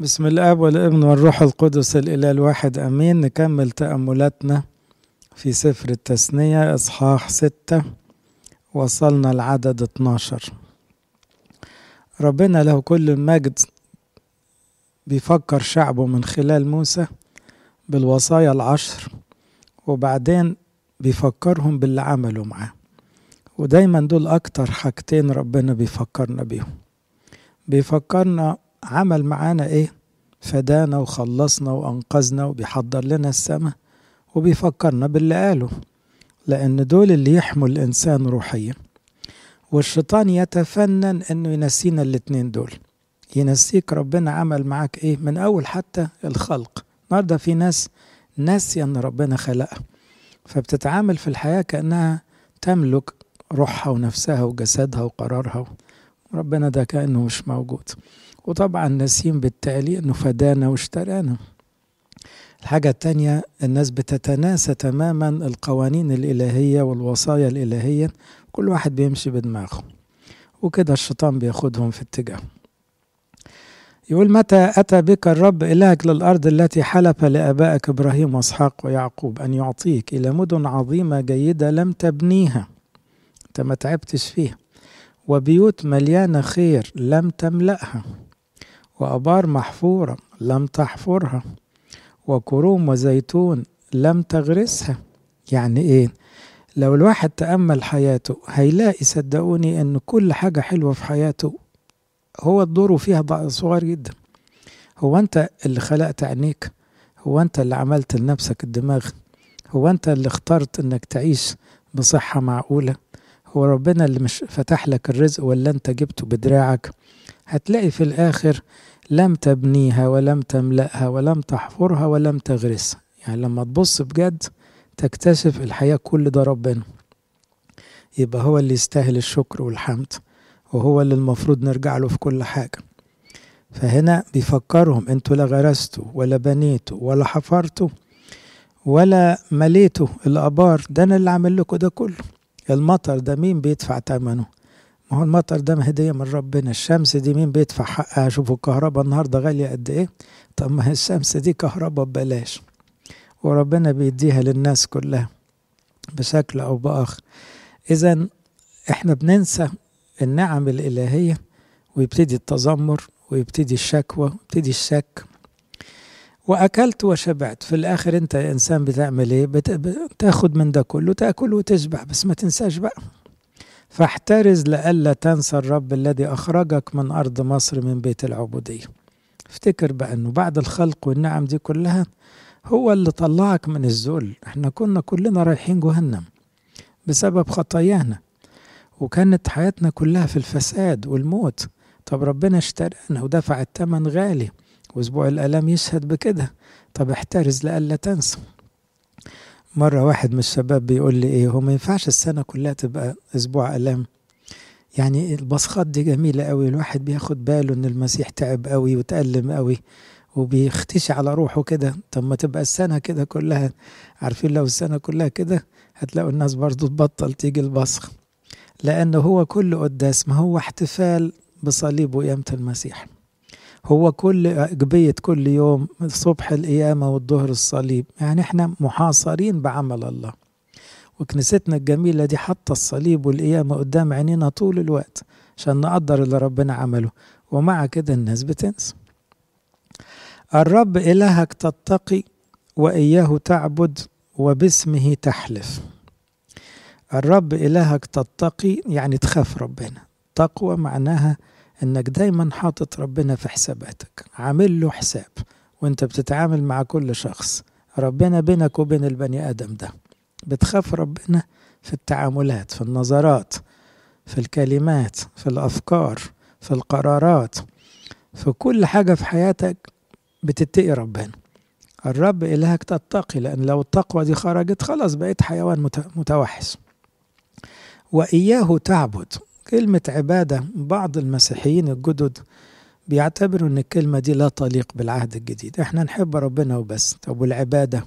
بسم الآب والابن والروح القدس الإله الواحد آمين. نكمل تأملاتنا في سفر التثنية إصحاح ستة وصلنا العدد 12 ربنا له كل المجد بيفكر شعبه من خلال موسى بالوصايا العشر وبعدين بيفكرهم باللي عملوا معاه. ودايما دول أكتر حاجتين ربنا بيفكرنا بيهم. بيفكرنا عمل معانا إيه؟ فدانا وخلصنا وأنقذنا وبيحضر لنا السماء وبيفكرنا باللي قاله لأن دول اللي يحموا الإنسان روحيا. والشيطان يتفنن إنه ينسينا الاتنين دول. ينسيك ربنا عمل معاك إيه؟ من أول حتى الخلق. النهارده في ناس ناسية إن ربنا خلقها. فبتتعامل في الحياة كأنها تملك روحها ونفسها وجسدها وقرارها. ربنا ده كأنه مش موجود. وطبعا ناسين بالتالي إنه فدانا واشترانا. الحاجة التانية الناس بتتناسى تماما القوانين الإلهية والوصايا الإلهية. كل واحد بيمشي بدماغه وكده الشيطان بياخدهم في اتجاه. يقول متى أتى بك الرب إلهك للأرض التي حلف لآبائك إبراهيم وإسحاق ويعقوب أن يعطيك إلى مدن عظيمة جيدة لم تبنيها؟ أنت ما تعبتش فيها وبيوت مليانة خير لم تملأها. وأبار محفورة لم تحفرها وكروم وزيتون لم تغرسها. يعني إيه؟ لو الواحد تأمل حياته هيلاقي صدقوني إن كل حاجة حلوة في حياته. هو الدور فيها صغير جدا. هو أنت اللي خلقت عينيك؟ هو أنت اللي عملت لنفسك الدماغ؟ هو أنت اللي اخترت إنك تعيش بصحة معقولة؟ هو ربنا اللي مش فتح لك الرزق ولا أنت جبته بدراعك؟ هتلاقي في الآخر لم تبنيها ولم تملأها ولم تحفرها ولم تغرسها يعني لما تبص بجد تكتشف الحياة كل ده ربنا. يبقى هو اللي يستاهل الشكر والحمد وهو اللي المفروض نرجع له في كل حاجة. فهنا بيفكرهم أنتوا لا غرستوا ولا بنيتوا ولا حفرتوا ولا مليتوا الآبار. ده أنا اللي عامل لكم ده كله. المطر ده مين بيدفع ثمنه ما هو المطر ده هدية من ربنا. الشمس دي مين بيدفع حقها؟ شوفوا الكهرباء النهاردة غالية قد إيه؟ طب ما الشمس دي كهرباء ببلاش. وربنا بيديها للناس كلها بشكل أو بآخر. إذا إحنا بننسى النعم الإلهية ويبتدي التذمر ويبتدي الشكوى ويبتدي الشك. وأكلت وشبعت. في الآخر أنت يا إنسان بتعمل إيه؟ بتاخد من ده كله تأكل وتشبع. بس ما تنساش بقى. فاحترز لئلا تنسى الرب الذي أخرجك من أرض مصر من بيت العبودية. افتكر بقى أنه بعد الخلق والنعم دي كلها هو اللي طلعك من الذل. إحنا كنا كلنا رايحين جهنم بسبب خطايانا وكانت حياتنا كلها في الفساد والموت. طب ربنا اشترانا ودفع الثمن غالي وأسبوع الالام يشهد بكده. طب احترز لئلا تنسى. مرة واحد من الشباب بيقول لي إيه هو ما ينفعش السنة كلها تبقى أسبوع الام يعني البصخات دي جميلة قوي الواحد بياخد باله إن المسيح تعب قوي وتألم قوي وبيختشي على روحه كده. طب ما تبقى السنة كده كلها عارفين لو السنة كلها كده هتلاقوا الناس برضو تبطل تيجي البصخ لأنه هو كل قداس ما هو احتفال بصليب وقيامة المسيح. هو كل أجبية كل يوم الصبح القيامة والظهر الصليب. يعني إحنا محاصرين بعمل الله. وكنيستنا الجميلة دي حاطة الصليب والقيامة قدام عينينا طول الوقت عشان نقدر اللي ربنا عمله. ومع كده الناس بتنسى. الرب إلهك تتقي وإياه تعبد وباسمه تحلف. الرب إلهك تتقي يعني تخاف ربنا. تقوى معناها إنك دايما حاطط ربنا في حساباتك عامل له حساب وأنت بتتعامل مع كل شخص ربنا بينك وبين البني آدم ده. بتخاف ربنا في التعاملات في النظرات في الكلمات في الأفكار في القرارات في كل حاجة في حياتك بتتقي ربنا. الرب إلهك تتقي لأن لو التقوى دي خرجت خلاص بقيت حيوان متوحش. وإياه تعبد. كلمة عبادة بعض المسيحيين الجدد بيعتبروا إن الكلمة دي لا تليق بالعهد الجديد. إحنا نحب ربنا وبس. طب والعبادة؟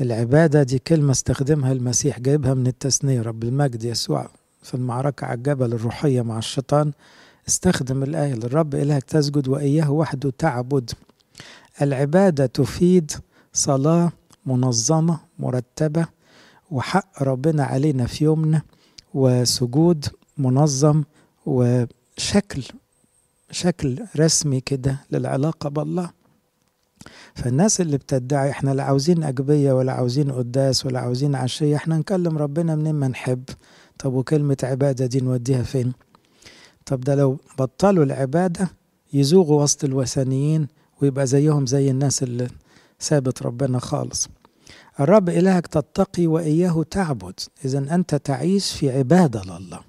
العبادة دي كلمة استخدمها المسيح جايبها من التثنية. رب المجد يسوع في المعركة على الجبل الروحية مع الشيطان استخدم الآية للرب إلهك تسجد وإياه وحده تعبد. العبادة تفيد صلاة منظمة مرتبة وحق ربنا علينا في يومنا. وسجود منظم وشكل شكل رسمي كده للعلاقة بالله. فالناس اللي بتدعي إحنا لا عاوزين أجبية ولا عاوزين قداس ولا عاوزين عشية إحنا نكلم ربنا منين ما نحب. طب وكلمة عبادة دي نوديها فين؟ طب ده لو بطلوا العبادة يزوغوا وسط الوثنيين ويبقى زيهم زي الناس اللي سابت ربنا خالص. الرب إلهك تتقي وإياه تعبد. إذا أنت تعيش في عبادة لله.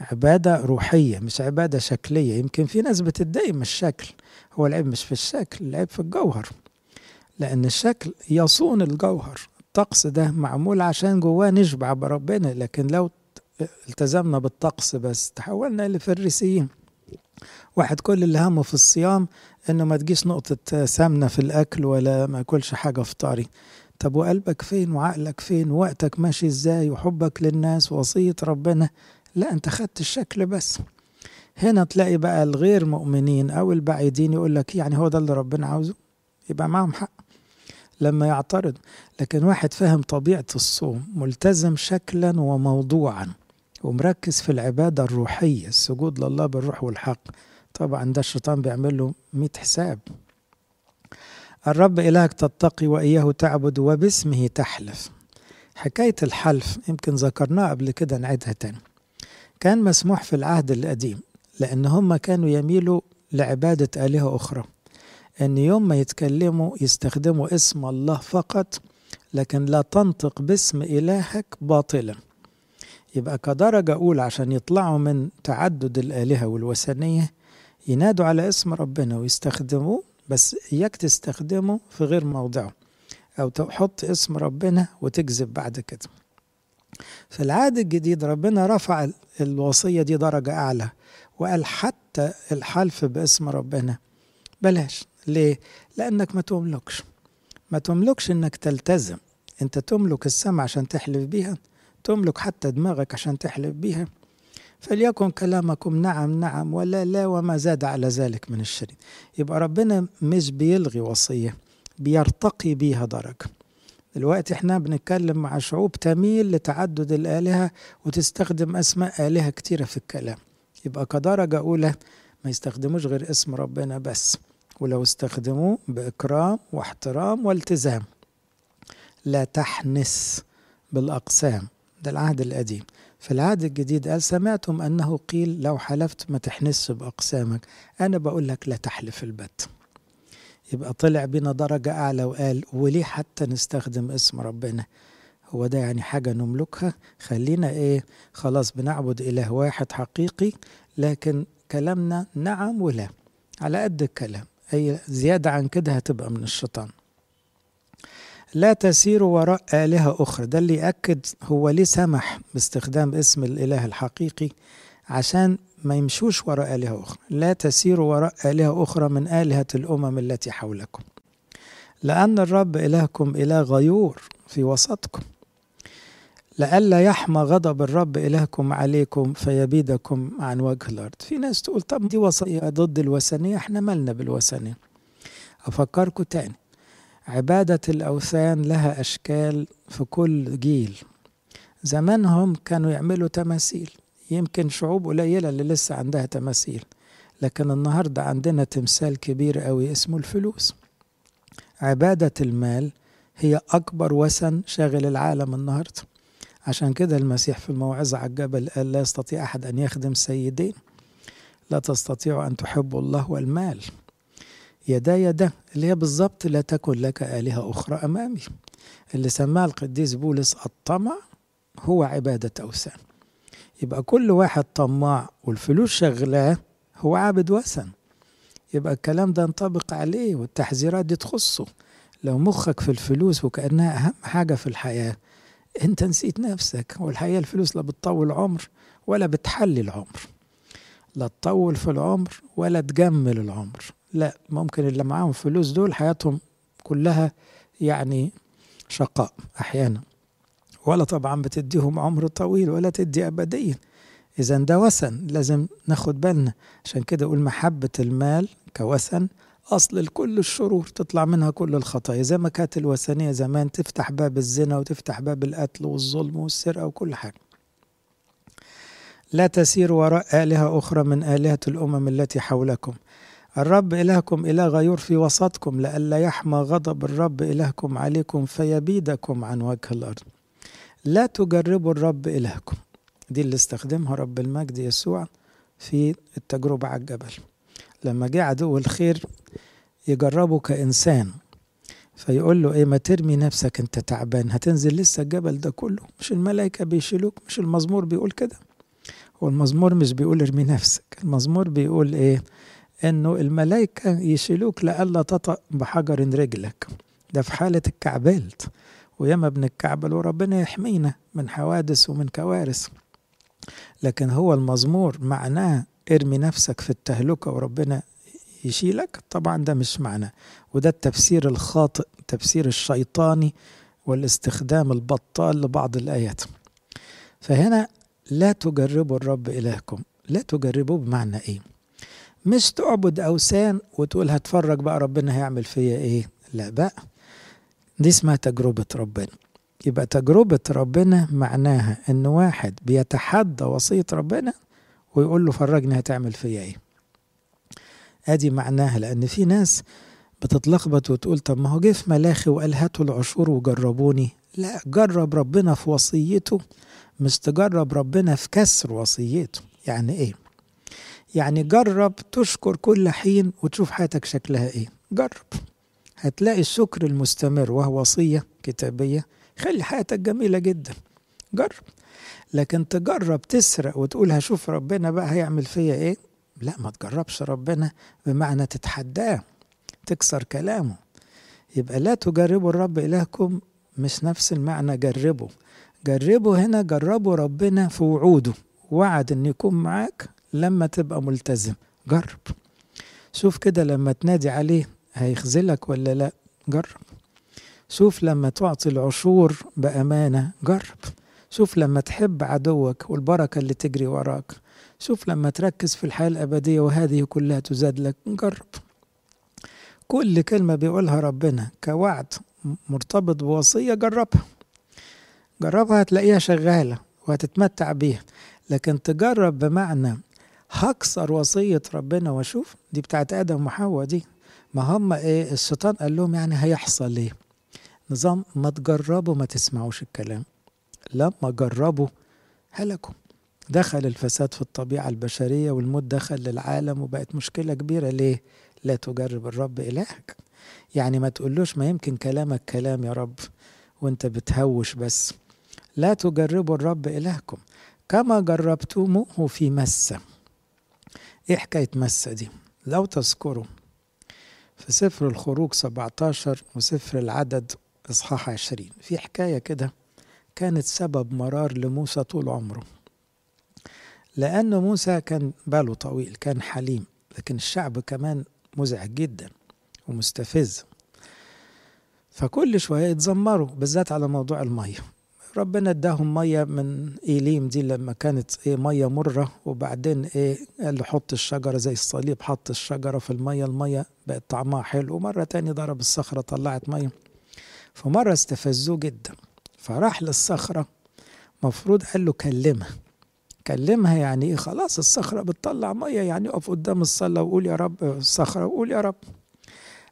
عبادة روحية مش عبادة شكلية. يمكن في ناس بتتضايق من الشكل. هو العيب مش في الشكل العيب في الجوهر. لأن الشكل يصون الجوهر. الطقس ده معمول عشان جواه نشبع بربنا. لكن لو التزمنا بالطقس بس تحولنا لفريسيين واحد كل اللي همه في الصيام إنه ما تجيش نقطة سمنة في الأكل ولا ما أكلش حاجة فطاري. طب وقلبك فين وعقلك فين ووقتك ماشي إزاي وحبك للناس ووصية ربنا؟ لا انت خدت الشكل بس. هنا تلاقي بقى الغير مؤمنين أو البعيدين يقول لك يعني هو ده اللي ربنا عاوزه يبقى معهم حق لما يعترض. لكن واحد فاهم طبيعة الصوم ملتزم شكلا وموضوعا ومركز في العبادة الروحية السجود لله بالروح والحق. طبعا ده الشيطان بيعمل له مئة حساب. الرب إلهك تتقي وإياه تعبد وباسمه تحلف. حكاية الحلف يمكن ذكرناها قبل كده نعيدها تاني. كان مسموح في العهد القديم لأن هم كانوا يميلوا لعبادة آلهة أخرى. أن يوم ما يتكلموا يستخدموا اسم الله فقط لكن لا تنطق باسم إلهك باطلا. يبقى كدرجة أولى عشان يطلعوا من تعدد الآلهة والوثنية ينادوا على اسم ربنا ويستخدموه بس إياك تستخدمه في غير موضعه أو تحط اسم ربنا وتكذب بعد كده. في العهد الجديد ربنا رفع الوصية دي درجة أعلى وقال حتى الحلف باسم ربنا. بلاش. ليه؟ لأنك ما تملكش. ما تملكش إنك تلتزم. أنت تملك السمع عشان تحلف بيها تملك حتى دماغك عشان تحلف بيها. فليكن كلامكم نعم نعم ولا لا وما زاد على ذلك من الشريط يبقى ربنا مش بيلغي وصية بيرتقي بيها درجة دلوقتي إحنا بنتكلم مع شعوب تميل لتعدد الآلهة وتستخدم أسماء آلهة كتيرة في الكلام. يبقى كدرجة أولى ما يستخدموش غير اسم ربنا بس ولو استخدموه بإكرام واحترام والتزام. لا تحنس بالأقسام. ده العهد القديم. في العهد الجديد قال سمعتم أنه قيل لو حلفت ما تحنسش بأقسامك أنا بقول لك لا تحلف البت. يبقى طلع بينا درجة أعلى وقال وليه حتى نستخدم اسم ربنا؟ هو ده يعني حاجة نملكها خلينا إيه خلاص بنعبد إله واحد حقيقي لكن كلامنا نعم ولا على قد الكلام. أي زيادة عن كده هتبقى من الشيطان. لا تسيروا وراء آلهة أخرى. ده اللي يأكد هو ليه سمح باستخدام اسم الإله الحقيقي عشان ما يمشوش وراء آلهة أخرى. لا تسيروا وراء آلهة أخرى من آلهة الأمم التي حولكم. لأن الرب إلهكم إله غيور في وسطكم. لئلا يحمى غضب الرب إلهكم عليكم فيبيدكم عن وجه الأرض. في ناس تقول طب دي وصية ضد الوثنية إحنا مالنا بالوثنية؟ أفكركم تاني. عبادة الأوثان لها أشكال في كل جيل. زمانهم كانوا يعملوا تماثيل. يمكن شعوب قليلة اللي لسه عندها تماثيل. لكن النهاردة عندنا تمثال كبير قوي اسمه الفلوس. عبادة المال هي أكبر وثن شاغل العالم النهاردة. عشان كده المسيح في الموعظة على الجبل قال لا يستطيع أحد أن يخدم سيدين. لا تستطيعوا أن تحبوا الله والمال. يدا يدا اللي هي بالظبط لا تكن لك آلهة أخرى أمامي. اللي سماه القديس بولس الطمع هو عبادة أوثان. يبقى كل واحد طماع والفلوس شغلاه هو عابد وثن. يبقى الكلام ده ينطبق عليه والتحذيرات دي تخصه. لو مخك في الفلوس وكأنها أهم حاجة في الحياة أنت نسيت نفسك والحقيقة الفلوس لا بتطول عمر ولا بتحلي العمر. لا تطول في العمر ولا تجمل العمر. لا ممكن اللي معاهم فلوس دول حياتهم كلها يعني شقاء أحيانا. ولا طبعا بتديهم عمر طويل ولا تدي أبديا. إذا ده وثن لازم ناخد بالنا. عشان كده أقول محبة المال كوثن أصل لكل الشرور تطلع منها كل الخطايا زي ما كانت الوثنية زمان تفتح باب الزنا وتفتح باب القتل والظلم والسرقة وكل حاجة. لا تسير وراء آلهة أخرى من آلهة الأمم التي حولكم. الرب إلهكم إله غيور في وسطكم لئلا يحمى غضب الرب إلهكم عليكم فيبيدكم عن وجه الأرض. لا تجربوا الرب إلهكم. دي اللي استخدمها رب المجد يسوع في التجربة على الجبل. لما جه عدو الخير يجربه كإنسان فيقول له إيه ما ترمي نفسك أنت تعبان هتنزل لسه الجبل ده كله؟ مش الملائكة بيشيلوك مش المزمور بيقول كده؟ هو المزمور مش بيقول ارمي نفسك المزمور بيقول إيه إنه الملائكة يشيلوك لألا تطأ بحجر رجلك. ده في حالة الكعبلت وياما بنتكعبل وربنا يحمينا من حوادث ومن كوارث. لكن هو المزمور معناه ارمي نفسك في التهلكة وربنا يشيلك؟ طبعا ده مش معناه وده التفسير الخاطئ التفسير الشيطاني والاستخدام البطال لبعض الآيات. فهنا لا تجربوا الرب إلهكم. لا تجربوه بمعنى إيه؟ مش تعبد أوثان وتقول هتفرج بقى ربنا هيعمل فيا إيه؟ لا بقى. دي اسمها تجربة ربنا. يبقى تجربة ربنا معناها إن واحد بيتحدى وصية ربنا ويقول له فرجني هتعمل فيا إيه؟ أدي معناها لأن في ناس بتتلخبط وتقول طب ما هو جه في ملاخي وقال هاتوا العشور وجربوني. لا جرب ربنا في وصيته مش تجرب ربنا في كسر وصيته. يعني إيه؟ يعني جرب تشكر كل حين وتشوف حياتك شكلها إيه. جرب. هتلاقي الشكر المستمر وهو وصية كتابية خلي حياتك جميلة جدا. جرب. لكن تجرب تسرق وتقول هشوف ربنا بقى هيعمل فيا إيه؟ لا ما تجربش ربنا بمعنى تتحداه تكسر كلامه. يبقى لا تجربوا الرب إلهكم مش نفس المعنى جربوا. جربوا هنا جربوا ربنا في وعوده. وعد إن يكون معاك. لما تبقى ملتزم. جرب. شوف كده لما تنادي عليه هيخذلك ولا لا. جرب. شوف لما تعطي العشور بأمانة. جرب. شوف لما تحب عدوك والبركة اللي تجري وراك. شوف لما تركز في الحياة الأبدية وهذه كلها تزاد لك. جرب. كل كلمة بيقولها ربنا كوعد مرتبط بوصية جربها. جربها هتلاقيها شغالة وهتتمتع بيها. لكن تجرب بمعنى هكسر وصية ربنا وأشوف. دي بتاعت آدم وحواء دي. ما هم إيه الشيطان قال لهم يعني هيحصل إيه؟ نظام ما تجربوا ما تسمعوش الكلام. لما جربوا هلكوا. دخل الفساد في الطبيعة البشرية والموت دخل للعالم وبقت مشكلة كبيرة. ليه؟ لا تجرب الرب إلهك. يعني ما تقولوش ما يمكن كلامك كلام يا رب وأنت بتهوش بس. لا تجربوا الرب إلهكم. كما جربتموه في مسة إيه حكاية مسة دي؟ لو تذكروا في سفر الخروج 17 وسفر العدد إصحاح 20 في حكاية كده كانت سبب مرار لموسى طول عمره. لأن موسى كان باله طويل كان حليم لكن الشعب كمان مزعج جدا ومستفز. فكل شوية يتذمروا بالذات على موضوع المية. ربنا اداهم مية من إيليم دي لما كانت إيه مية مرة وبعدين إيه قال له حط الشجرة زي الصليب حط الشجرة في المية المية بقت طعمها حلو. ومرة تاني ضرب الصخرة طلعت مية. فمرة استفزوه جدا. فراح للصخرة مفروض قال له كلمها. كلمها يعني إيه؟ خلاص الصخرة بتطلع مية يعني اقف قدام الصلاة وقول يا رب الصخرة وقول يا رب.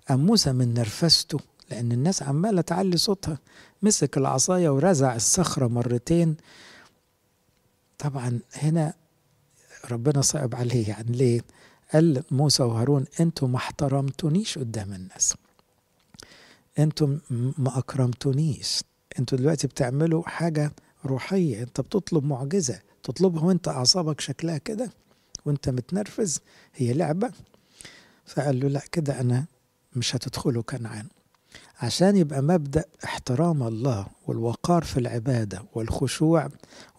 قام موسى من نرفزته لأن الناس عمالة تعلي صوتها. مسك العصاية ورزع الصخرة مرتين. طبعا هنا ربنا صعب عليه. يعني ليه؟ قال موسى وهارون أنتوا ما احترمتونيش قدام الناس. أنتوا ما أكرمتونيش. أنتوا دلوقتي بتعملوا حاجة روحية. أنت بتطلب معجزة. تطلبها وأنت أعصابك شكلها كده وأنت متنرفز. هي لعبة. فقال له لا كده أنا مش هتدخلوا كنعان. عشان يبقى مبدأ احترام الله والوقار في العبادة والخشوع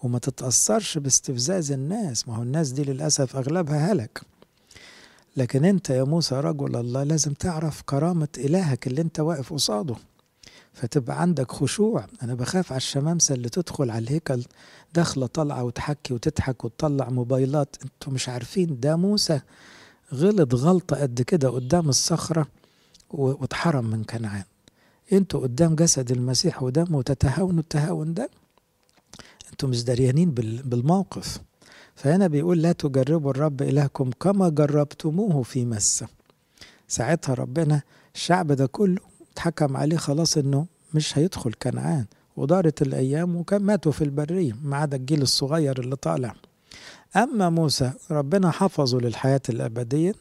وما تتأثرش باستفزاز الناس. ما هو الناس دي للأسف أغلبها هلك. لكن أنت يا موسى رجل الله لازم تعرف كرامة إلهك اللي أنت واقف قصاده. فتبقى عندك خشوع. أنا بخاف على الشمامسة اللي تدخل على الهيكل داخلة طالعة وتحكي وتضحك وتطلع موبايلات. أنتوا مش عارفين ده موسى غلط غلطة قد كده قدام الصخرة واتحرم من كنعان. أنتوا قدام جسد المسيح ودمه وتتهاونوا التهاون ده أنتوا مش دريانين بالموقف. فهنا بيقول لا تجربوا الرب إلهكم كما جربتموه في مسة ساعتها ربنا الشعب ده كله اتحكم عليه خلاص إنه مش هيدخل كنعان. ودارت الأيام وكان ماتوا في البرية ما عدا الجيل الصغير اللي طالع. أما موسى ربنا حفظه للحياة الأبدية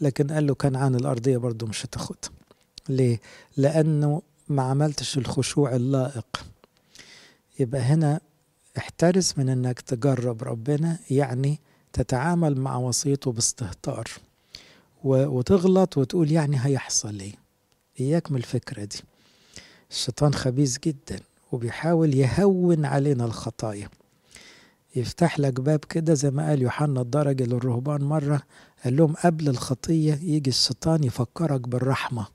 لكن قال له كنعان الأرضية برضه مش هتاخدها. ليه؟ لأنه ما عملتش الخشوع اللائق. يبقى هنا احترس من إنك تجرب ربنا يعني تتعامل مع وصيته باستهتار. وتغلط وتقول يعني هيحصل إيه؟ إياك من الفكرة دي. الشيطان خبيث جدا وبيحاول يهون علينا الخطايا. يفتح لك باب كده زي ما قال يوحنا الدرجة للرهبان مرة قال لهم قبل الخطية يجي الشيطان يفكرك بالرحمة.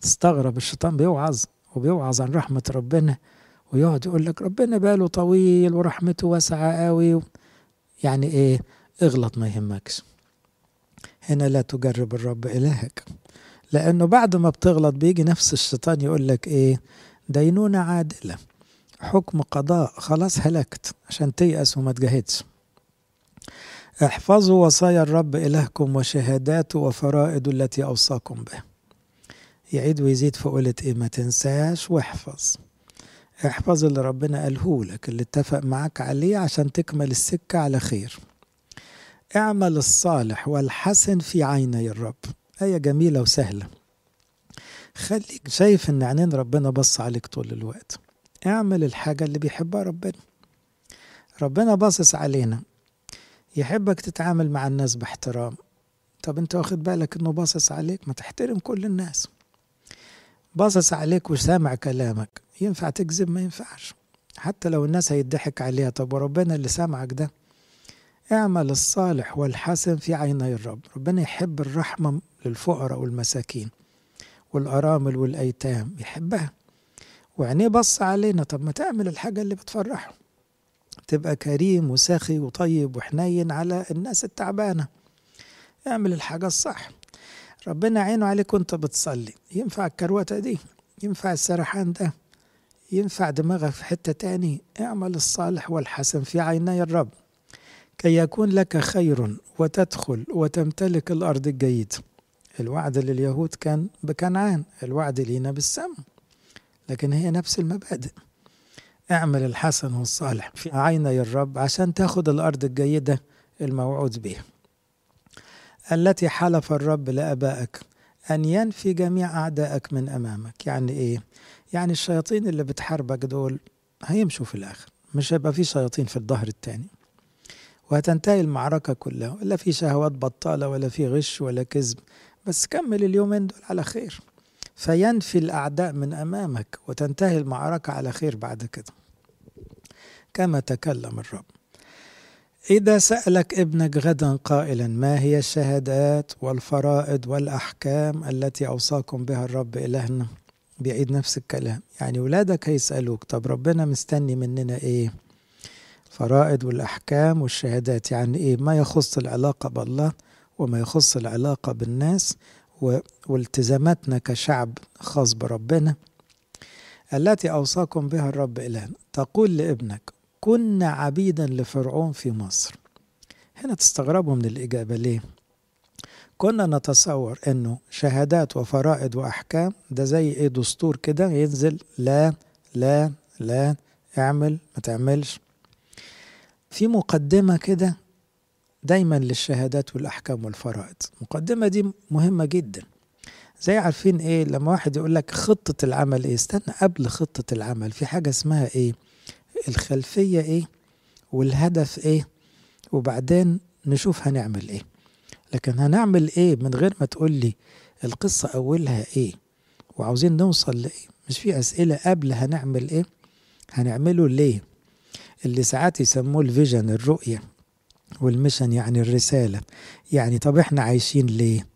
تستغرب الشيطان بيوعظ وبيوعظ عن رحمة ربنا ويقعد يقول لك ربنا باله طويل ورحمته واسعة قوي يعني إيه؟ اغلط ما يهمكش. هنا لا تجرب الرب إلهك لأنه بعد ما بتغلط بيجي نفس الشيطان يقول لك إيه؟ دينونة عادلة حكم قضاء خلاص هلكت عشان تيأس وما تجاهدش. احفظوا وصايا الرب إلهكم وشهاداته وفرائده التي أوصاكم بها يعيد ويزيد في قولة إيه ما تنساش واحفظ. احفظ اللي ربنا قاله لك اللي اتفق معاك عليه عشان تكمل السكة على خير. اعمل الصالح والحسن في عيني الرب. آية جميلة وسهلة. خليك شايف إن عينين ربنا بص عليك طول الوقت. اعمل الحاجة اللي بيحبها ربنا. ربنا باصص علينا. يحبك تتعامل مع الناس باحترام. طب انت واخد بالك إنه باصص عليك؟ ما تحترم كل الناس. باصص عليك وسامع كلامك. ينفع تكذب؟ ما ينفعش. حتى لو الناس هيضحك عليها طب وربنا اللي سامعك ده؟ اعمل الصالح والحسن في عيني الرب. ربنا يحب الرحمة للفقراء والمساكين والأرامل والأيتام يحبها. وعينيه بص علينا. طب ما تعمل الحاجة اللي بتفرحه. تبقى كريم وساخي وطيب وحنين على الناس التعبانة. اعمل الحاجة الصح. ربنا عينه عليك وانت بتصلي. ينفع الكروتة دي؟ ينفع السرحان ده؟ ينفع دماغك في حتة تاني؟ اعمل الصالح والحسن في عيني الرب. كي يكون لك خير وتدخل وتمتلك الأرض الجيد. الوعد لليهود كان بكنعان الوعد لينا بالسم. لكن هي نفس المبادئ. اعمل الحسن والصالح في عيني الرب عشان تاخد الأرض الجيدة الموعود بها التي حلف الرب لآبائك أن ينفي جميع أعدائك من أمامك. يعني إيه؟ يعني الشياطين اللي بتحاربك دول هيمشوا في الآخر. مش هيبقى في شياطين في الظهر التاني. وهتنتهي المعركة كلها. ولا في شهوات بطالة ولا في غش ولا كذب. بس كمل اليومين دول على خير. فينفي الأعداء من أمامك وتنتهي المعركة على خير بعد كده. كما تكلم الرب. إذا سألك ابنك غدا قائلا ما هي الشهادات والفرائض والأحكام التي أوصاكم بها الرب إلهنا؟ بيعيد نفس الكلام. يعني ولادك هيسألوك طب ربنا مستني مننا إيه؟ فرائض والأحكام والشهادات يعني إيه؟ ما يخص العلاقة بالله وما يخص العلاقة بالناس والتزاماتنا كشعب خاص بربنا التي أوصاكم بها الرب إلهنا. تقول لابنك كنا عبيدا لفرعون في مصر. هنا تستغربوا من الإجابة ليه؟ كنا نتصور أنه شهادات وفرائض وأحكام ده زي إيه دستور كده ينزل لا لا لا اعمل ما تعملش. في مقدمة كده دايما للشهادات والأحكام والفرائض. المقدمة دي مهمة جدا. زي عارفين إيه؟ لما واحد يقول لك خطة العمل إيه؟ استنى قبل خطة العمل في حاجة اسمها إيه؟ الخلفية إيه والهدف إيه وبعدين نشوف هنعمل إيه. لكن هنعمل إيه من غير ما تقول لي القصة أولها إيه وعاوزين نوصل لإيه؟ مش في أسئلة قبل هنعمل إيه؟ هنعمله ليه؟ اللي ساعات يسموه ال vision الرؤية وال mission يعني الرسالة. يعني طب إحنا عايشين ليه؟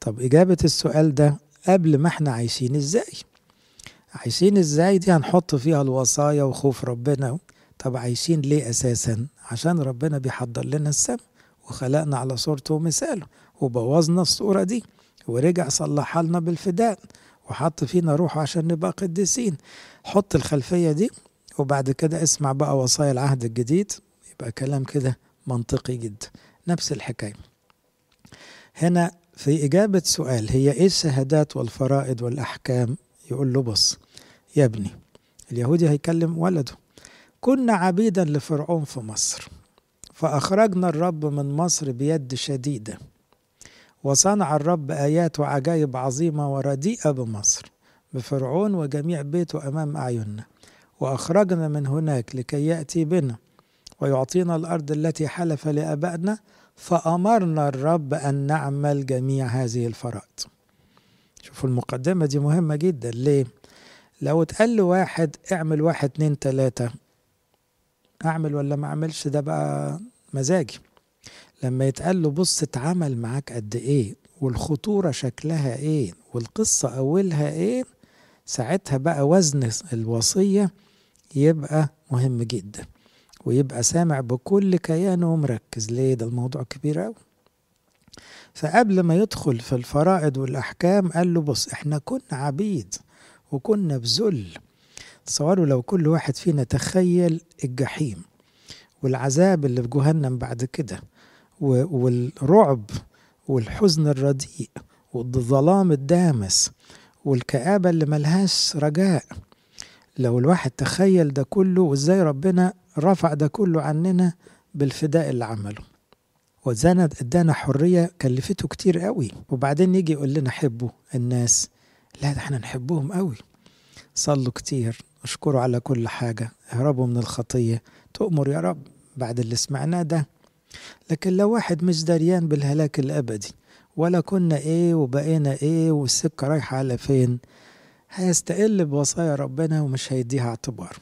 طب إجابة السؤال ده قبل ما إحنا عايشين إزاي؟ عايشين إزاي دي هنحط فيها الوصايا وخوف ربنا؟ طب عايشين ليه أساسا؟ عشان ربنا بيحضر لنا السم وخلقنا على صورته ومثاله وبوظنا الصورة دي ورجع صلحها لنا بالفداء وحط فينا روحه عشان نبقى قديسين. حط الخلفية دي وبعد كده اسمع بقى وصايا العهد الجديد. يبقى كلام كده منطقي جدا. نفس الحكاية. هنا في إجابة سؤال هي إيه الشهادات والفرائض والأحكام؟ يقول له بص يا ابني اليهودي هيكلم ولده. كنا عبيدا لفرعون في مصر فأخرجنا الرب من مصر بيد شديدة وصنع الرب آيات وعجائب عظيمة ورديئة بمصر بفرعون وجميع بيته أمام أعيننا. وأخرجنا من هناك لكي يأتي بنا ويعطينا الأرض التي حلف لآبائنا فأمرنا الرب أن نعمل جميع هذه الفرائض شوفوا المقدمة دي مهمة جدا. ليه؟ لو اتقال واحد اعمل واحد اتنين تلاتة أعمل ولا ما أعملش؟ ده بقى مزاجي. لما يتقال له بص اتعمل معاك قد إيه والخطورة شكلها إيه والقصة أولها إيه ساعتها بقى وزن الوصية يبقى مهم جدا ويبقى سامع بكل كيانه ومركز. ليه؟ ده الموضوع كبير أوي. فقبل ما يدخل في الفرائض والأحكام قال له بص إحنا كنا عبيد وكنا بذل. تصوروا لو كل واحد فينا تخيل الجحيم والعذاب اللي في جهنم بعد كده والرعب والحزن الرديء والظلام الدامس والكآبة اللي ملهاش رجاء. لو الواحد تخيل ده كله وإزاي ربنا رفع ده كله عننا بالفداء اللي عمله. وزانا ادانا حرية كلفته كتير قوي. وبعدين يجي يقول لنا حبوا الناس. لا ده إحنا نحبهم قوي. صلوا كتير اشكروا على كل حاجة. اهربوا من الخطية. تؤمر يا رب بعد اللي سمعناه ده. لكن لو واحد مش دريان بالهلاك الأبدي ولا كنا إيه وبقينا إيه والسكة رايحة على فين هيستقل بوصايا ربنا ومش هيديها اعتبار.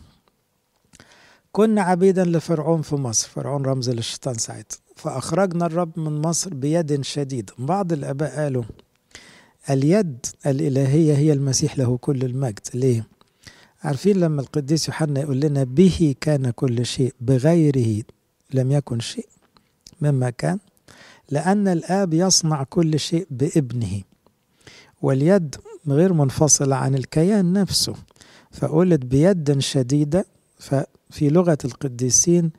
كنا عبيدا لفرعون في مصر. فرعون رمز للشيطان ساعتها. فأخرجنا الرب من مصر بيد شديدة بعض الآباء قالوا اليد الإلهية هي المسيح له كل المجد. ليه؟ عارفين لما القديس يوحنا يقول لنا به كان كل شيء بغيره لم يكن شيء مما كان لأن الآب يصنع كل شيء بابنه واليد غير منفصلة عن الكيان نفسه. فقلت بيد شديدة ففي لغة القديسين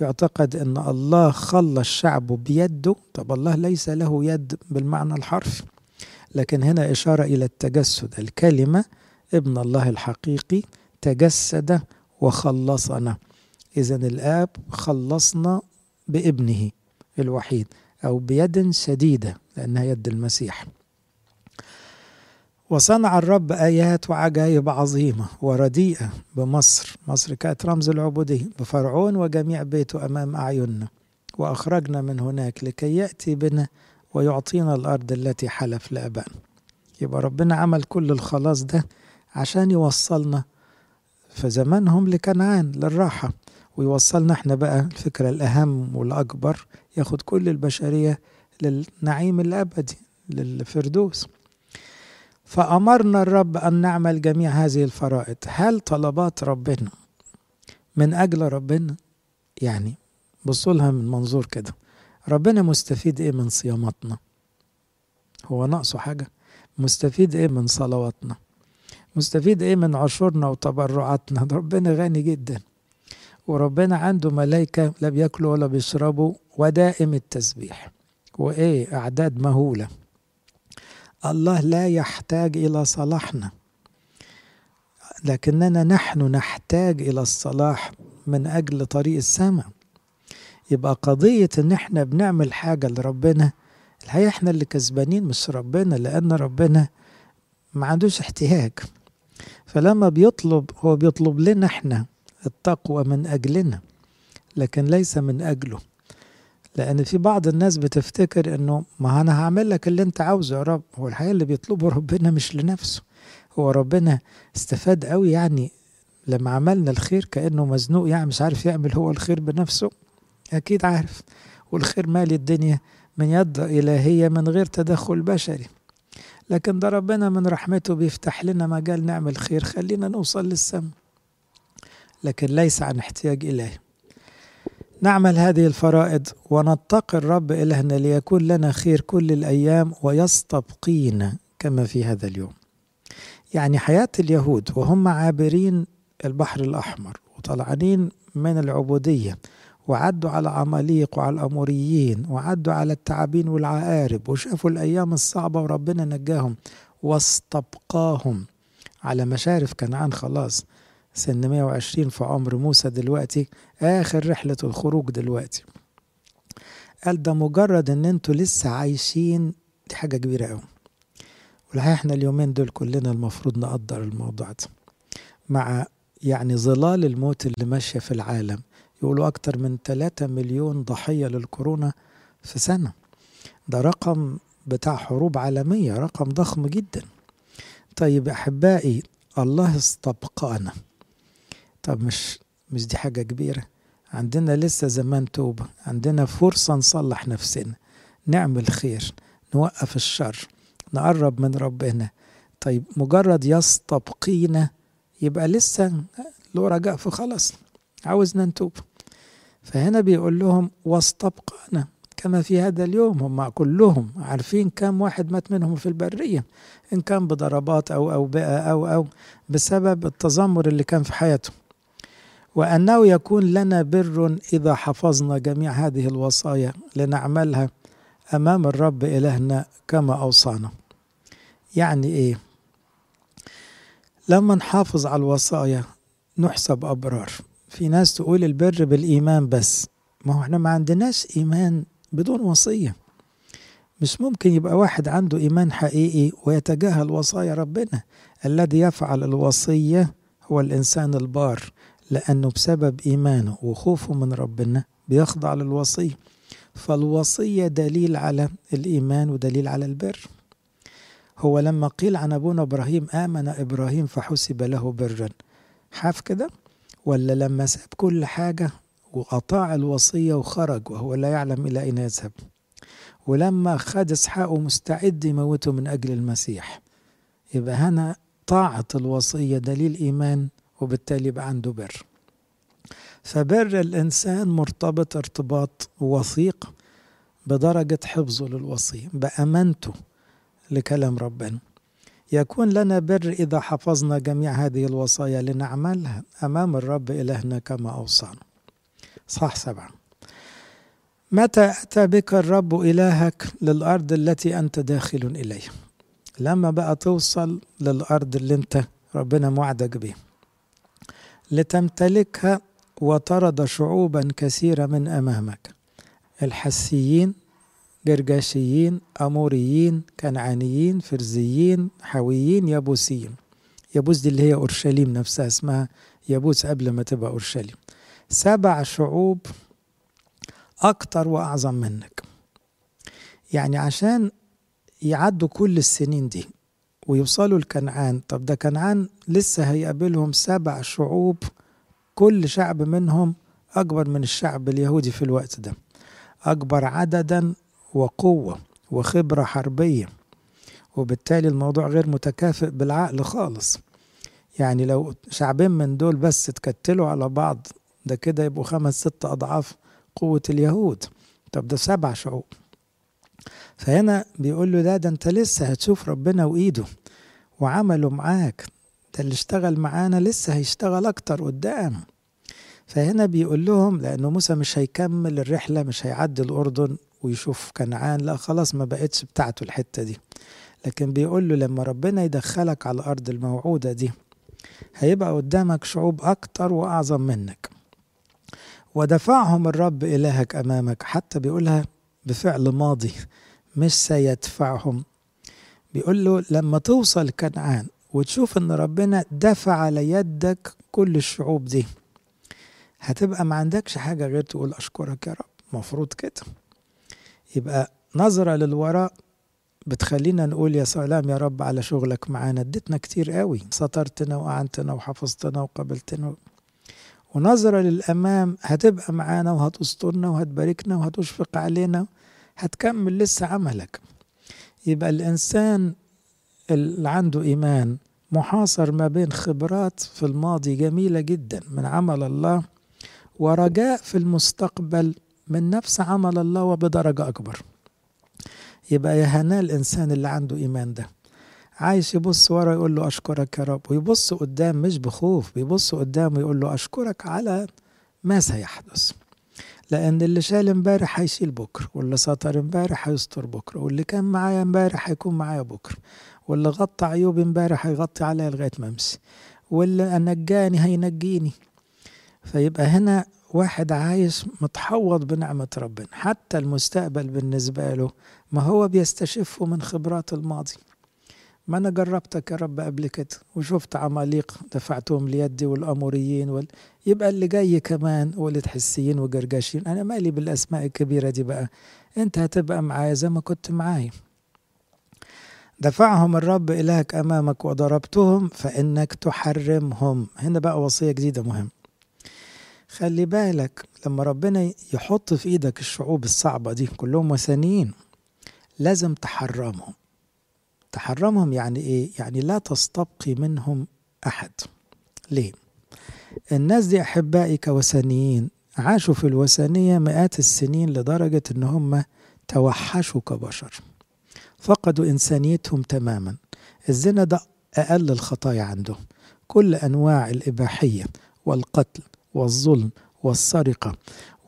يعتقد أن الله خلى الشعب بيده. طب الله ليس له يد بالمعنى الحرفي لكن هنا إشارة إلى التجسد. الكلمة ابن الله الحقيقي تجسد وخلصنا. إذا الآب خلصنا بابنه الوحيد أو بيد شديدة لأنها يد المسيح. وصنع الرب آيات وعجائب عظيمة ورديئة بمصر. مصر كانت رمز العبودية بفرعون وجميع بيته أمام أعيننا. وأخرجنا من هناك لكي يأتي بنا ويعطينا الأرض التي حلف لآبائنا يبقى ربنا عمل كل الخلاص ده عشان يوصلنا في زمانهم لكنعان للراحة. ويوصلنا إحنا بقى الفكرة الأهم والأكبر ياخد كل البشرية للنعيم الأبدي للفردوس. فأمرنا الرب أن نعمل جميع هذه الفرائض. هل طلبات ربنا من أجل ربنا؟ يعني بصوا لها من منظور كده. ربنا مستفيد إيه من صياماتنا؟ هو ناقصه حاجة؟ مستفيد إيه من صلواتنا؟ مستفيد إيه من عشورنا وتبرعاتنا؟ ربنا غني جدا. وربنا عنده ملائكة لا بياكلوا ولا بيشربوا ودائم التسبيح. وإيه؟ أعداد مهولة. الله لا يحتاج إلى صلاحنا. لكننا نحن نحتاج إلى الصلاح من أجل طريق السماء. يبقى قضية إن إحنا بنعمل حاجة لربنا الحقيقة إحنا اللي كسبانين مش ربنا لأن ربنا ما عندوش احتياج. فلما بيطلب هو بيطلب لنا إحنا التقوى من أجلنا لكن ليس من أجله. لأن في بعض الناس بتفتكر إنه ما أنا هعمل لك اللي أنت عاوزه يا رب هو الحقيقة اللي بيطلبه ربنا مش لنفسه. هو ربنا استفاد قوي يعني لما عملنا الخير كأنه مزنوق يعني مش عارف يعمل هو الخير بنفسه؟ أكيد عارف. والخير مالي الدنيا من يد إلهية من غير تدخل بشري. لكن ده ربنا من رحمته بيفتح لنا مجال نعمل خير خلينا نوصل للسماء. لكن ليس عن احتياج إليه نعمل هذه الفرائض ونتقي الرب إلهنا ليكون لنا خير كل الأيام ويستبقينا كما في هذا اليوم. يعني حياة اليهود وهم عابرين البحر الأحمر وطلعانين من العبودية وعدوا على عماليق وعلى الأموريين وعدوا على التعابين والعقارب وشافوا الأيام الصعبة وربنا نجاهم واستبقاهم على مشارف كنعان خلاص. سن 120 في عمر موسى دلوقتي آخر رحلة الخروج دلوقتي. قال ده مجرد إن أنتوا لسه عايشين دي حاجة كبيرة قوي والحقيقة إحنا اليومين دول كلنا المفروض نقدر الموضوع ده. مع يعني ظلال الموت اللي ماشية في العالم يقولوا أكتر من 3 مليون ضحية للكورونا في سنة. ده رقم بتاع حروب عالمية رقم ضخم جدا. طيب أحبائي الله استبقانا. طب مش مش دي حاجة كبيرة. عندنا لسه زمان توبة عندنا فرصة نصلح نفسنا نعمل خير نوقف الشر نقرب من ربنا. طيب مجرد يستبقينا يبقى لسه له رجاء في خلاص عاوزنا نتوب. فهنا بيقول لهم واستبقانا كما في هذا اليوم هم كلهم عارفين كم واحد مات منهم في البرية إن كان بضربات أو أوبئة أو أو بسبب التذمر اللي كان في حياتهم وأنه يكون لنا بر إذا حفظنا جميع هذه الوصايا لنعملها أمام الرب إلهنا كما أوصانا. يعني إيه؟ لما نحافظ على الوصايا نحسب أبرار. في ناس تقول البر بالإيمان بس. ما هو إحنا ما عندناش إيمان بدون وصية. مش ممكن يبقى واحد عنده إيمان حقيقي ويتجاهل وصايا ربنا. الذي يفعل الوصية هو الإنسان البار. لأنه بسبب إيمانه وخوفه من ربنا بيخضع للوصية. فالوصية دليل على الإيمان ودليل على البر. هو لما قيل عن أبونا إبراهيم آمن إبراهيم فحسب له برا. حاف كده؟ ولا لما ساب كل حاجة وأطاع الوصية وخرج وهو لا يعلم إلى أين يذهب؟ ولما خد إسحاق مستعد يموته من أجل المسيح. يبقى هنا طاعة الوصية دليل إيمان وبالتالي يبقى عنده بر. فبر الإنسان مرتبط ارتباط وثيق بدرجة حفظه للوصية بأمانته لكلام ربنا. يكون لنا بر إذا حفظنا جميع هذه الوصايا لنعملها أمام الرب إلهنا كما أوصانا. صح سبعة متى أتى بك الرب إلهك للأرض التي أنت داخل إليها؟ لما بقى توصل للأرض اللي أنت ربنا موعدك بيها. لتمتلكها وطرد شعوبا كثيرة من أمامك. الحسيين جرجاشيين أموريين كنعانيين فرزيين حويين يابوسيين. يابوس دي اللي هي أورشليم نفسها اسمها يابوس قبل ما تبقى أورشليم. سبع شعوب أكتر وأعظم منك. يعني عشان يعدوا كل السنين دي ويوصلوا لكنعان طب ده كنعان لسه هيقابلهم سبع شعوب كل شعب منهم أكبر من الشعب اليهودي في الوقت ده. أكبر عددا وقوة وخبرة حربية. وبالتالي الموضوع غير متكافئ بالعقل خالص. يعني لو شعبين من دول بس اتكتلوا على بعض ده كده يبقوا خمس ست أضعاف قوة اليهود. طب ده سبع شعوب. فهنا بيقول له ده ده انت لسه هتشوف ربنا وإيده. وعمله معاك. ده اللي اشتغل معانا لسه هيشتغل أكتر قدام. فهنا بيقول لهم لأنه موسى مش هيكمل الرحلة مش هيعدي الأردن ويشوف كنعان. لا خلاص ما بقتش بتاعته الحتة دي. لكن بيقول له لما ربنا يدخلك على الأرض الموعودة دي هيبقى قدامك شعوب أكتر وأعظم منك. ودفعهم الرب إلهك أمامك. حتى بيقولها بفعل ماضي مش سيدفعهم. بيقول له لما توصل كنعان وتشوف إن ربنا دفع على يدك كل الشعوب دي هتبقى ما عندكش حاجة غير تقول أشكرك يا رب. مفروض كده. يبقى نظرة للوراء بتخلينا نقول يا سلام يا رب على شغلك معانا. اديتنا كتير قوي. سترتنا وأعنتنا وحفظتنا وقبلتنا ونظرة للأمام هتبقى معانا وهتسترنا وهتباركنا وهتشفق علينا. هتكمل لسه عملك. يبقى الإنسان اللي عنده إيمان محاصر ما بين خبرات في الماضي جميلة جدا من عمل الله ورجاء في المستقبل من نفس عمل الله وبدرجة أكبر. يبقى يا هنا الإنسان اللي عنده إيمان ده. عايش يبص ورا يقول له أشكرك يا رب ويبص قدام مش بخوف بيبص قدام ويقول له أشكرك على ما سيحدث. لأن اللي شال امبارح هيشيل بكرة واللي سطر امبارح هيستر بكرة واللي كان معايا امبارح هيكون معايا بكرة واللي غطى عيوبي امبارح هيغطي عليا لغاية ما امشي واللي نجاني هينجيني. فيبقى هنا واحد عايش متحوط بنعمة ربنا حتى المستقبل بالنسبة له ما هو بيستشفه من خبرات الماضي. ما أنا جربتك يا رب قبل كده وشفت عماليق دفعتهم ليدي والأموريين وال... يبقى اللي جاي كمان ولد حسيين وجرجاشين. أنا مالي بالأسماء الكبيرة دي بقى أنت هتبقى معايا زي ما كنت معايا. دفعهم الرب إلهك أمامك وضربتهم فإنك تحرمهم. هنا بقى وصية جديدة مهم خلي بالك لما ربنا يحط في إيدك الشعوب الصعبة دي كلهم وثنيين لازم تحرمهم. تحرمهم يعني إيه؟ يعني لا تستبقي منهم أحد ليه؟ الناس دي أحبائي كوثنيين عاشوا في الوثنية مئات السنين لدرجة إن هم توحشوا كبشر فقدوا إنسانيتهم تماما الزنا ده أقل الخطايا عندهم كل أنواع الإباحية والقتل والظلم والسرقة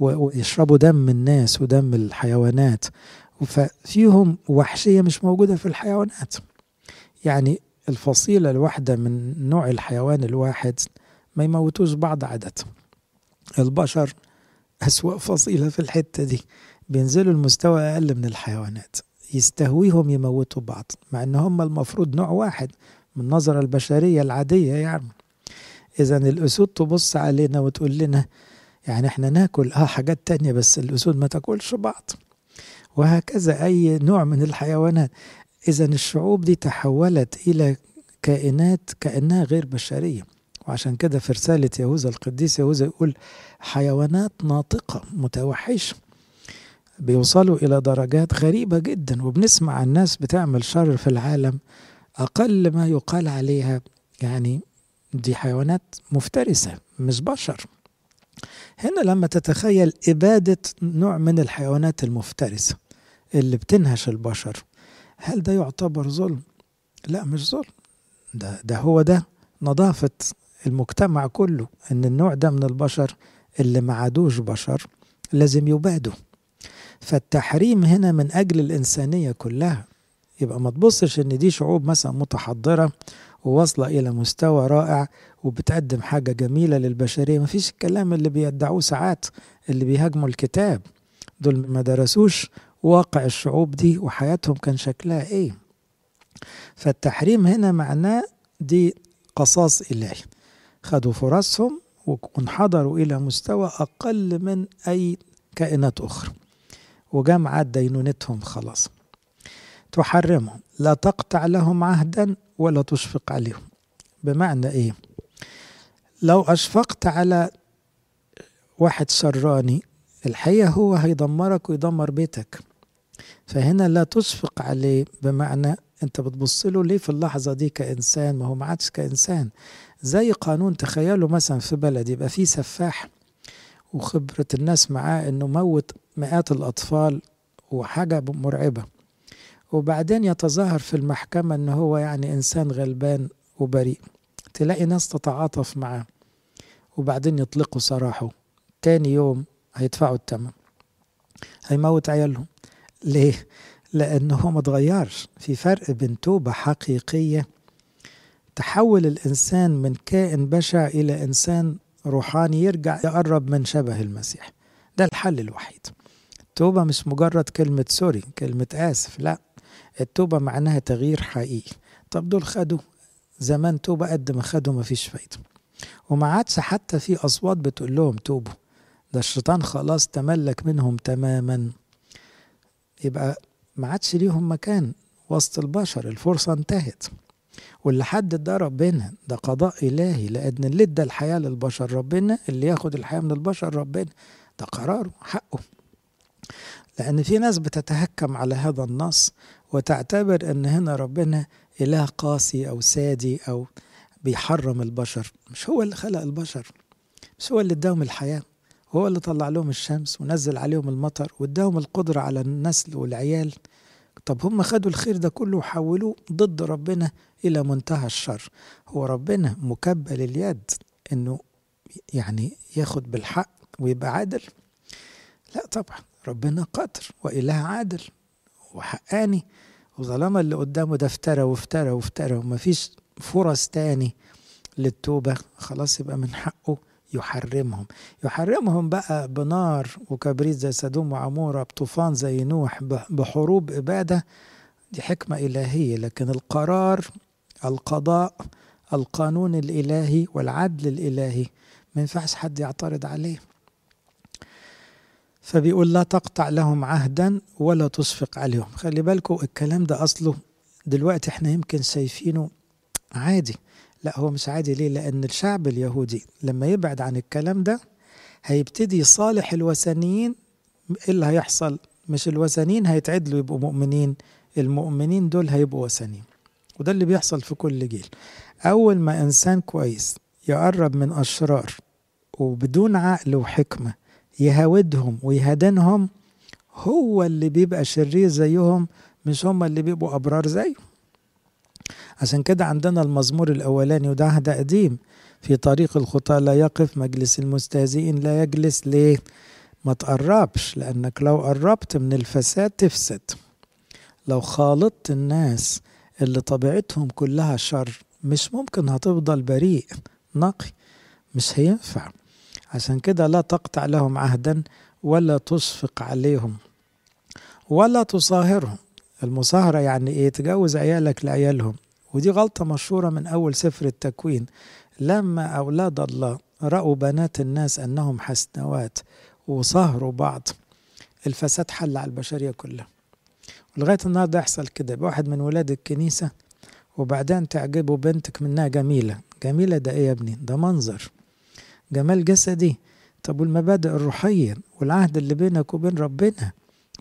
ويشربوا دم الناس ودم الحيوانات ففيهم وحشية مش موجودة في الحيوانات. يعني الفصيلة الواحدة من نوع الحيوان الواحد ما يموتوش بعض عادة. البشر أسوأ فصيلة في الحتة دي. بينزلوا المستوى أقل من الحيوانات. يستهويهم يموتوا بعض مع إن هم المفروض نوع واحد من النظرة البشرية العادية يعني. إذا الأسود تبص علينا وتقول لنا يعني إحنا ناكل آه حاجات تانية بس الأسود ما تاكلش بعض. وهكذا أي نوع من الحيوانات. إذا الشعوب دي تحولت إلى كائنات كأنها غير بشرية. وعشان كده في رسالة يهوذا القديس يهوذا يقول حيوانات ناطقة متوحشة. بيوصلوا إلى درجات غريبة جدا وبنسمع عن ناس بتعمل شر في العالم أقل ما يقال عليها. يعني دي حيوانات مفترسة مش بشر. هنا لما تتخيل إبادة نوع من الحيوانات المفترسة اللي بتنهش البشر هل ده يعتبر ظلم؟ لا مش ظلم ده, ده هو ده نظافة المجتمع كله إن النوع ده من البشر اللي ما عادوش بشر لازم يبادوا فالتحريم هنا من أجل الإنسانية كلها يبقى ما تبصش إن دي شعوب مثلا متحضرة وواصلة إلى مستوى رائع وبتقدم حاجة جميلة للبشرية. ما فيش الكلام اللي بيدعوه ساعات اللي بيهاجموا الكتاب. دول ما درسوش واقع الشعوب دي وحياتهم كان شكلها إيه. فالتحريم هنا معناه دي قصاص إلهي. خدوا فرصهم وانحدروا إلى مستوى أقل من أي كائنات أخرى. وجمعت دينونتهم خلاص. تحرمهم. لا تقطع لهم عهدا ولا تشفق عليهم. بمعنى إيه؟ لو أشفقت على واحد شراني الحقيقة هو هيدمرك ويدمر بيتك. فهنا لا تشفق عليه بمعنى أنت بتبص له ليه في اللحظة دي كإنسان؟ ما هو ما عادش كإنسان. زي قانون تخيلوا مثلا في بلد يبقى فيه سفاح وخبرة الناس معاه إنه موت مئات الأطفال وحاجة مرعبة. وبعدين يتظاهر في المحكمة ان هو يعني إنسان غلبان وبريء. تلاقي ناس تتعاطف معاه وبعدين يطلقوا سراحه. تاني يوم هيدفعوا الثمن هيموت عيالهم. ليه؟ لأنه هو متغيرش في فرق بين توبة حقيقية تحول الإنسان من كائن بشع إلى إنسان روحاني يرجع يقرب من شبه المسيح. ده الحل الوحيد. التوبة مش مجرد كلمة سوري كلمة آسف لا. التوبة معناها تغيير حقيقي. طب دول خدوا؟ زمان توبة قد ما خدوا مفيش فايدة. وما عادش حتى في أصوات بتقول لهم توبوا. ده الشيطان خلاص تملك منهم تماما. يبقى ما عادش ليهم مكان وسط البشر الفرصة انتهت. واللي حدد ده ربنا ده قضاء إلهي لأن اللي ادى الحياة للبشر ربنا اللي ياخد الحياة من البشر ربنا. ده قراره حقه. لأن في ناس بتتهكم على هذا النص وتعتبر أن هنا ربنا إله قاسي أو سادي أو بيحرم البشر. مش هو اللي خلق البشر مش هو اللي اداهم الحياة هو اللي طلع لهم الشمس ونزل عليهم المطر واداهم القدرة على النسل والعيال. طب هم خدوا الخير ده كله وحولوه ضد ربنا إلى منتهى الشر. هو ربنا مكبل اليد إنه يعني ياخد بالحق ويبقى عادل؟ لا طبعا ربنا قادر وإله عادل. وحقاني وظلام اللي قدامه ده افترى وافترى وافترى ومفيش فرص تاني للتوبة خلاص يبقى من حقه يحرمهم. يحرمهم بقى بنار وكبريت زي سدوم وعمورة بطوفان زي نوح بحروب إبادة. دي حكمة إلهية لكن القرار القضاء القانون الإلهي والعدل الإلهي ما ينفعش حد يعترض عليه. فبيقول لا تقطع لهم عهدا ولا تشفق عليهم. خلي بالكم الكلام ده أصله دلوقتي إحنا يمكن شايفينه عادي. لا هو مش عادي. ليه؟ لأن الشعب اليهودي لما يبعد عن الكلام ده هيبتدي يصالح الوثنيين. إيه اللي هيحصل؟ مش الوثنيين هيتعدلوا يبقوا مؤمنين المؤمنين دول هيبقوا وثنيين. وده اللي بيحصل في كل جيل. أول ما إنسان كويس يقرب من أشرار وبدون عقل وحكمة يهاودهم ويهدنهم هو اللي بيبقى شرير زيهم مش هم اللي بيبقوا أبرار زيه عشان كده عندنا المزمور الأولاني وده عهد قديم في طريق الخطى لا يقف مجلس المستهزئين لا يجلس. ليه؟ ما تقربش لأنك لو قربت من الفساد تفسد. لو خالطت الناس اللي طبيعتهم كلها شر مش ممكن هتفضل بريء نقي. مش هينفع. عشان كده لا تقطع لهم عهدا ولا تشفق عليهم ولا تصاهرهم. المصاهرة يعني إيه؟ تجوز عيالك لعيالهم. ودي غلطة مشهورة من أول سفر التكوين. لما أولاد الله رأوا بنات الناس أنهم حسنوات وصهروا بعض الفساد حل على البشرية كلها. ولغاية النهاردة يحصل كده. واحد من ولاد الكنيسة وبعدين تعجبه بنتك منها جميلة. جميلة ده إيه يا ابني؟ ده منظر. جمال جسدي. طب والمبادئ الروحية والعهد اللي بينك وبين ربنا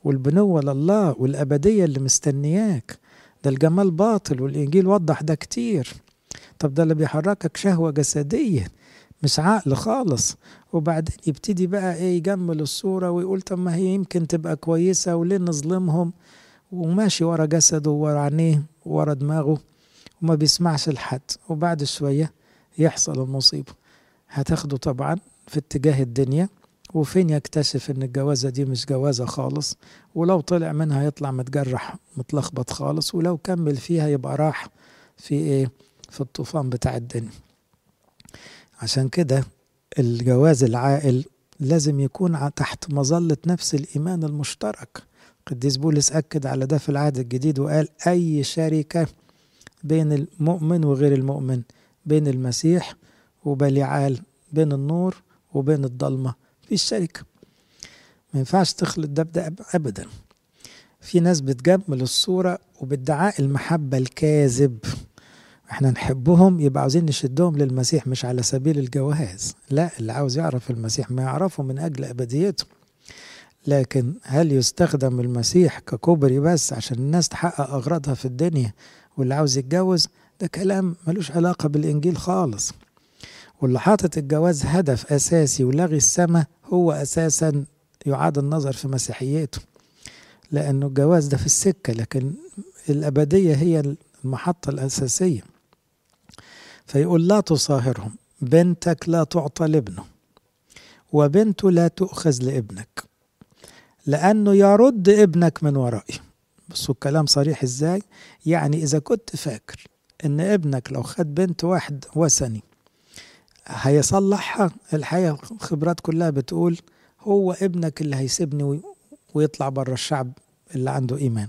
والبنوة لله والأبدية اللي مستنياك. ده الجمال باطل والإنجيل وضح ده كتير. طب ده اللي بيحركك شهوة جسدية مش عقل خالص. وبعدين يبتدي بقى إيه يجمل الصورة ويقول طب ما هي يمكن تبقى كويسة وليه نظلمهم؟ وماشي ورا جسده ورا عينيه ورا دماغه وما بيسمعش لحد. وبعد شوية يحصل المصيبة. هتاخده طبعا في اتجاه الدنيا وفين يكتشف إن الجوازة دي مش جوازة خالص ولو طلع منها يطلع متجرح متلخبط خالص ولو كمل فيها يبقى راح في إيه؟ في الطوفان بتاع الدنيا. عشان كده الجواز العائل لازم يكون تحت مظلة نفس الإيمان المشترك. قديس بولس أكد على ده في العهد الجديد وقال أي شركة بين المؤمن وغير المؤمن بين المسيح وبليعال بين النور وبين الضلمة في الشركة. ما ينفعش تخلط ده بده أبدا. في ناس بتجمل الصورة وبادعاء المحبة الكاذب. إحنا نحبهم يبقى عاوزين نشدهم للمسيح مش على سبيل الجواز. لا اللي عاوز يعرف المسيح ما يعرفه من أجل أبديته. لكن هل يستخدم المسيح ككوبري بس عشان الناس تحقق أغراضها في الدنيا واللي عاوز يتجوز؟ ده كلام ملوش علاقة بالإنجيل خالص. واللي حاطط الجواز هدف أساسي ولغي السماء هو أساسا يعاد النظر في مسيحيته. لأنه الجواز ده في السكة لكن الأبدية هي المحطة الأساسية. فيقول لا تصاهرهم بنتك لا تعطى لابنه وبنته لا تؤخذ لابنك لأنه يرد ابنك من ورائي بصوا الكلام صريح إزاي؟ يعني إذا كنت فاكر إن ابنك لو خد بنت واحد وثني هيصلحها. الحقيقة خبرات كلها بتقول هو ابنك اللي هيسيبني ويطلع بره الشعب اللي عنده إيمان.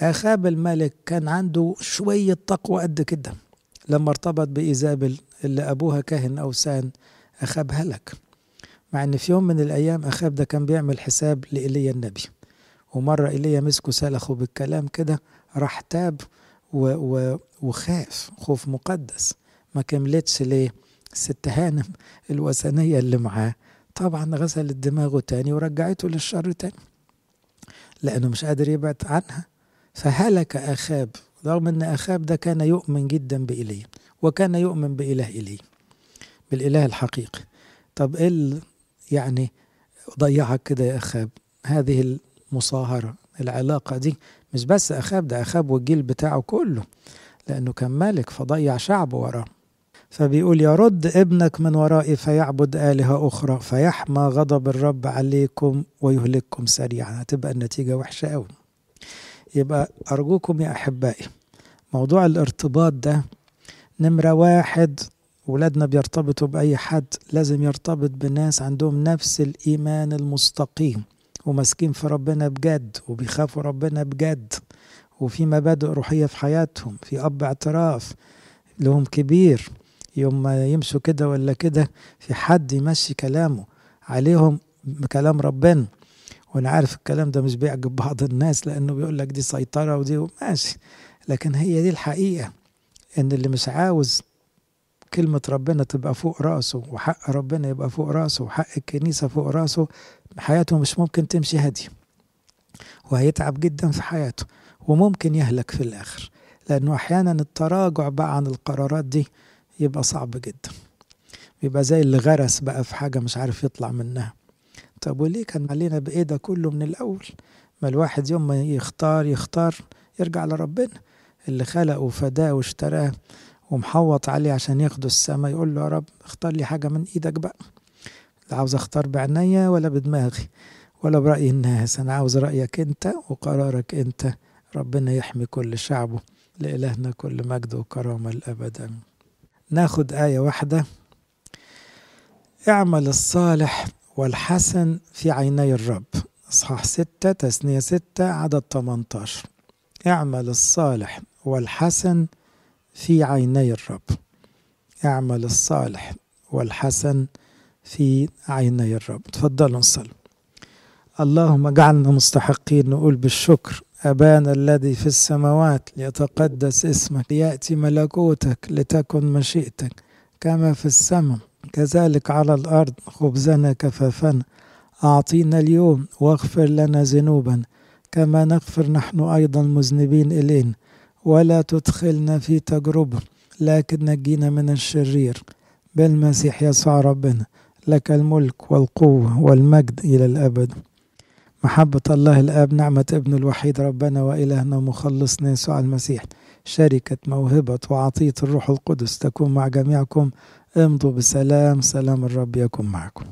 أخاب الملك كان عنده شوية تقوى قد كده لما ارتبط بإيزابل اللي أبوها كاهن أوثان أخاب هلك. مع إن في يوم من الأيام أخاب ده كان بيعمل حساب لإيليا النبي. ومرة إيليا مسكه سلخه بالكلام كده راح تاب و و وخاف خوف مقدس. ما كملتش ليه؟ الست هانم الوثنية اللي معاه. طبعا غسلت دماغه تاني ورجعته للشر تاني لأنه مش قادر يبعد عنها. فهلك أخاب رغم أن أخاب ده كان يؤمن جدا بإليه وكان يؤمن بإله إليه بالإله الحقيقي. طب إيه يعني ضيعك كده يا أخاب؟ هذه المصاهرة العلاقة دي. مش بس أخاب ده أخاب والجيل بتاعه كله لأنه كان ملك فضيع شعبه وراه. فبيقول يرد ابنك من ورائي فيعبد آلهة أخرى فيحمى غضب الرب عليكم ويهلككم سريعا. هتبقى النتيجة وحشة أوي يبقى أرجوكم يا أحبائي موضوع الارتباط ده نمرة واحد. ولادنا بيرتبطوا بأي حد؟ لازم يرتبط بناس عندهم نفس الإيمان المستقيم وماسكين في ربنا بجد وبيخافوا ربنا بجد وفي مبادئ روحية في حياتهم في أب اعتراف لهم كبير. يوم ما يمشوا كده ولا كده في حد يمشي كلامه عليهم بكلام ربنا. وأنا عارف الكلام ده مش بيعجب بعض الناس لأنه بيقول لك دي سيطرة ودي ماشي. لكن هي دي الحقيقة إن اللي مش عاوز كلمة ربنا تبقى فوق رأسه وحق ربنا يبقى فوق رأسه وحق الكنيسة فوق رأسه حياته مش ممكن تمشي هادية وهيتعب جدا في حياته وممكن يهلك في الآخر. لأنه أحيانا التراجع بقى عن القرارات دي يبقى صعب جدا. بيبقى زي اللي غرس بقى في حاجة مش عارف يطلع منها. طب وليه كان علينا بإيه ده كله من الأول؟ ما الواحد يوم ما يختار يختار يرجع لربنا. اللي خلقه وفداه واشتراه ومحوط عليه عشان ياخده السما يقول له يا رب اختار لي حاجة من إيدك بقى. لا عاوز أختار بعناية ولا بدماغي ولا برأي الناس. أنا عاوز رأيك أنت وقرارك أنت. ربنا يحمي كل شعبه لإلهنا كل مجد وكرامة الأبد ناخد آية واحدة. اعمل الصالح والحسن في عيني الرب. إصحاح ستة تثنية ستة عدد 18 اعمل الصالح والحسن في عيني الرب. اعمل الصالح والحسن في عيني الرب. تفضلوا نصلي. اللهم اجعلنا مستحقين نقول بالشكر أبانا الذي في السماوات ليتقدس اسمك ليأتي ملكوتك لتكن مشيئتك كما في السماء كذلك على الأرض خبزنا كفافنا أعطينا اليوم واغفر لنا ذنوبنا كما نغفر نحن أيضا مذنبين إلينا. ولا تدخلنا في تجربة لكن نجينا من الشرير. بالمسيح يسوع ربنا لك الملك والقوة والمجد إلى الأبد. محبة الله الآب نعمة ابن الوحيد ربنا وإلهنا مخلصنا يسوع المسيح. شركة موهبة وعطية الروح القدس تكون مع جميعكم. امضوا بسلام سلام الرب يكن معكم.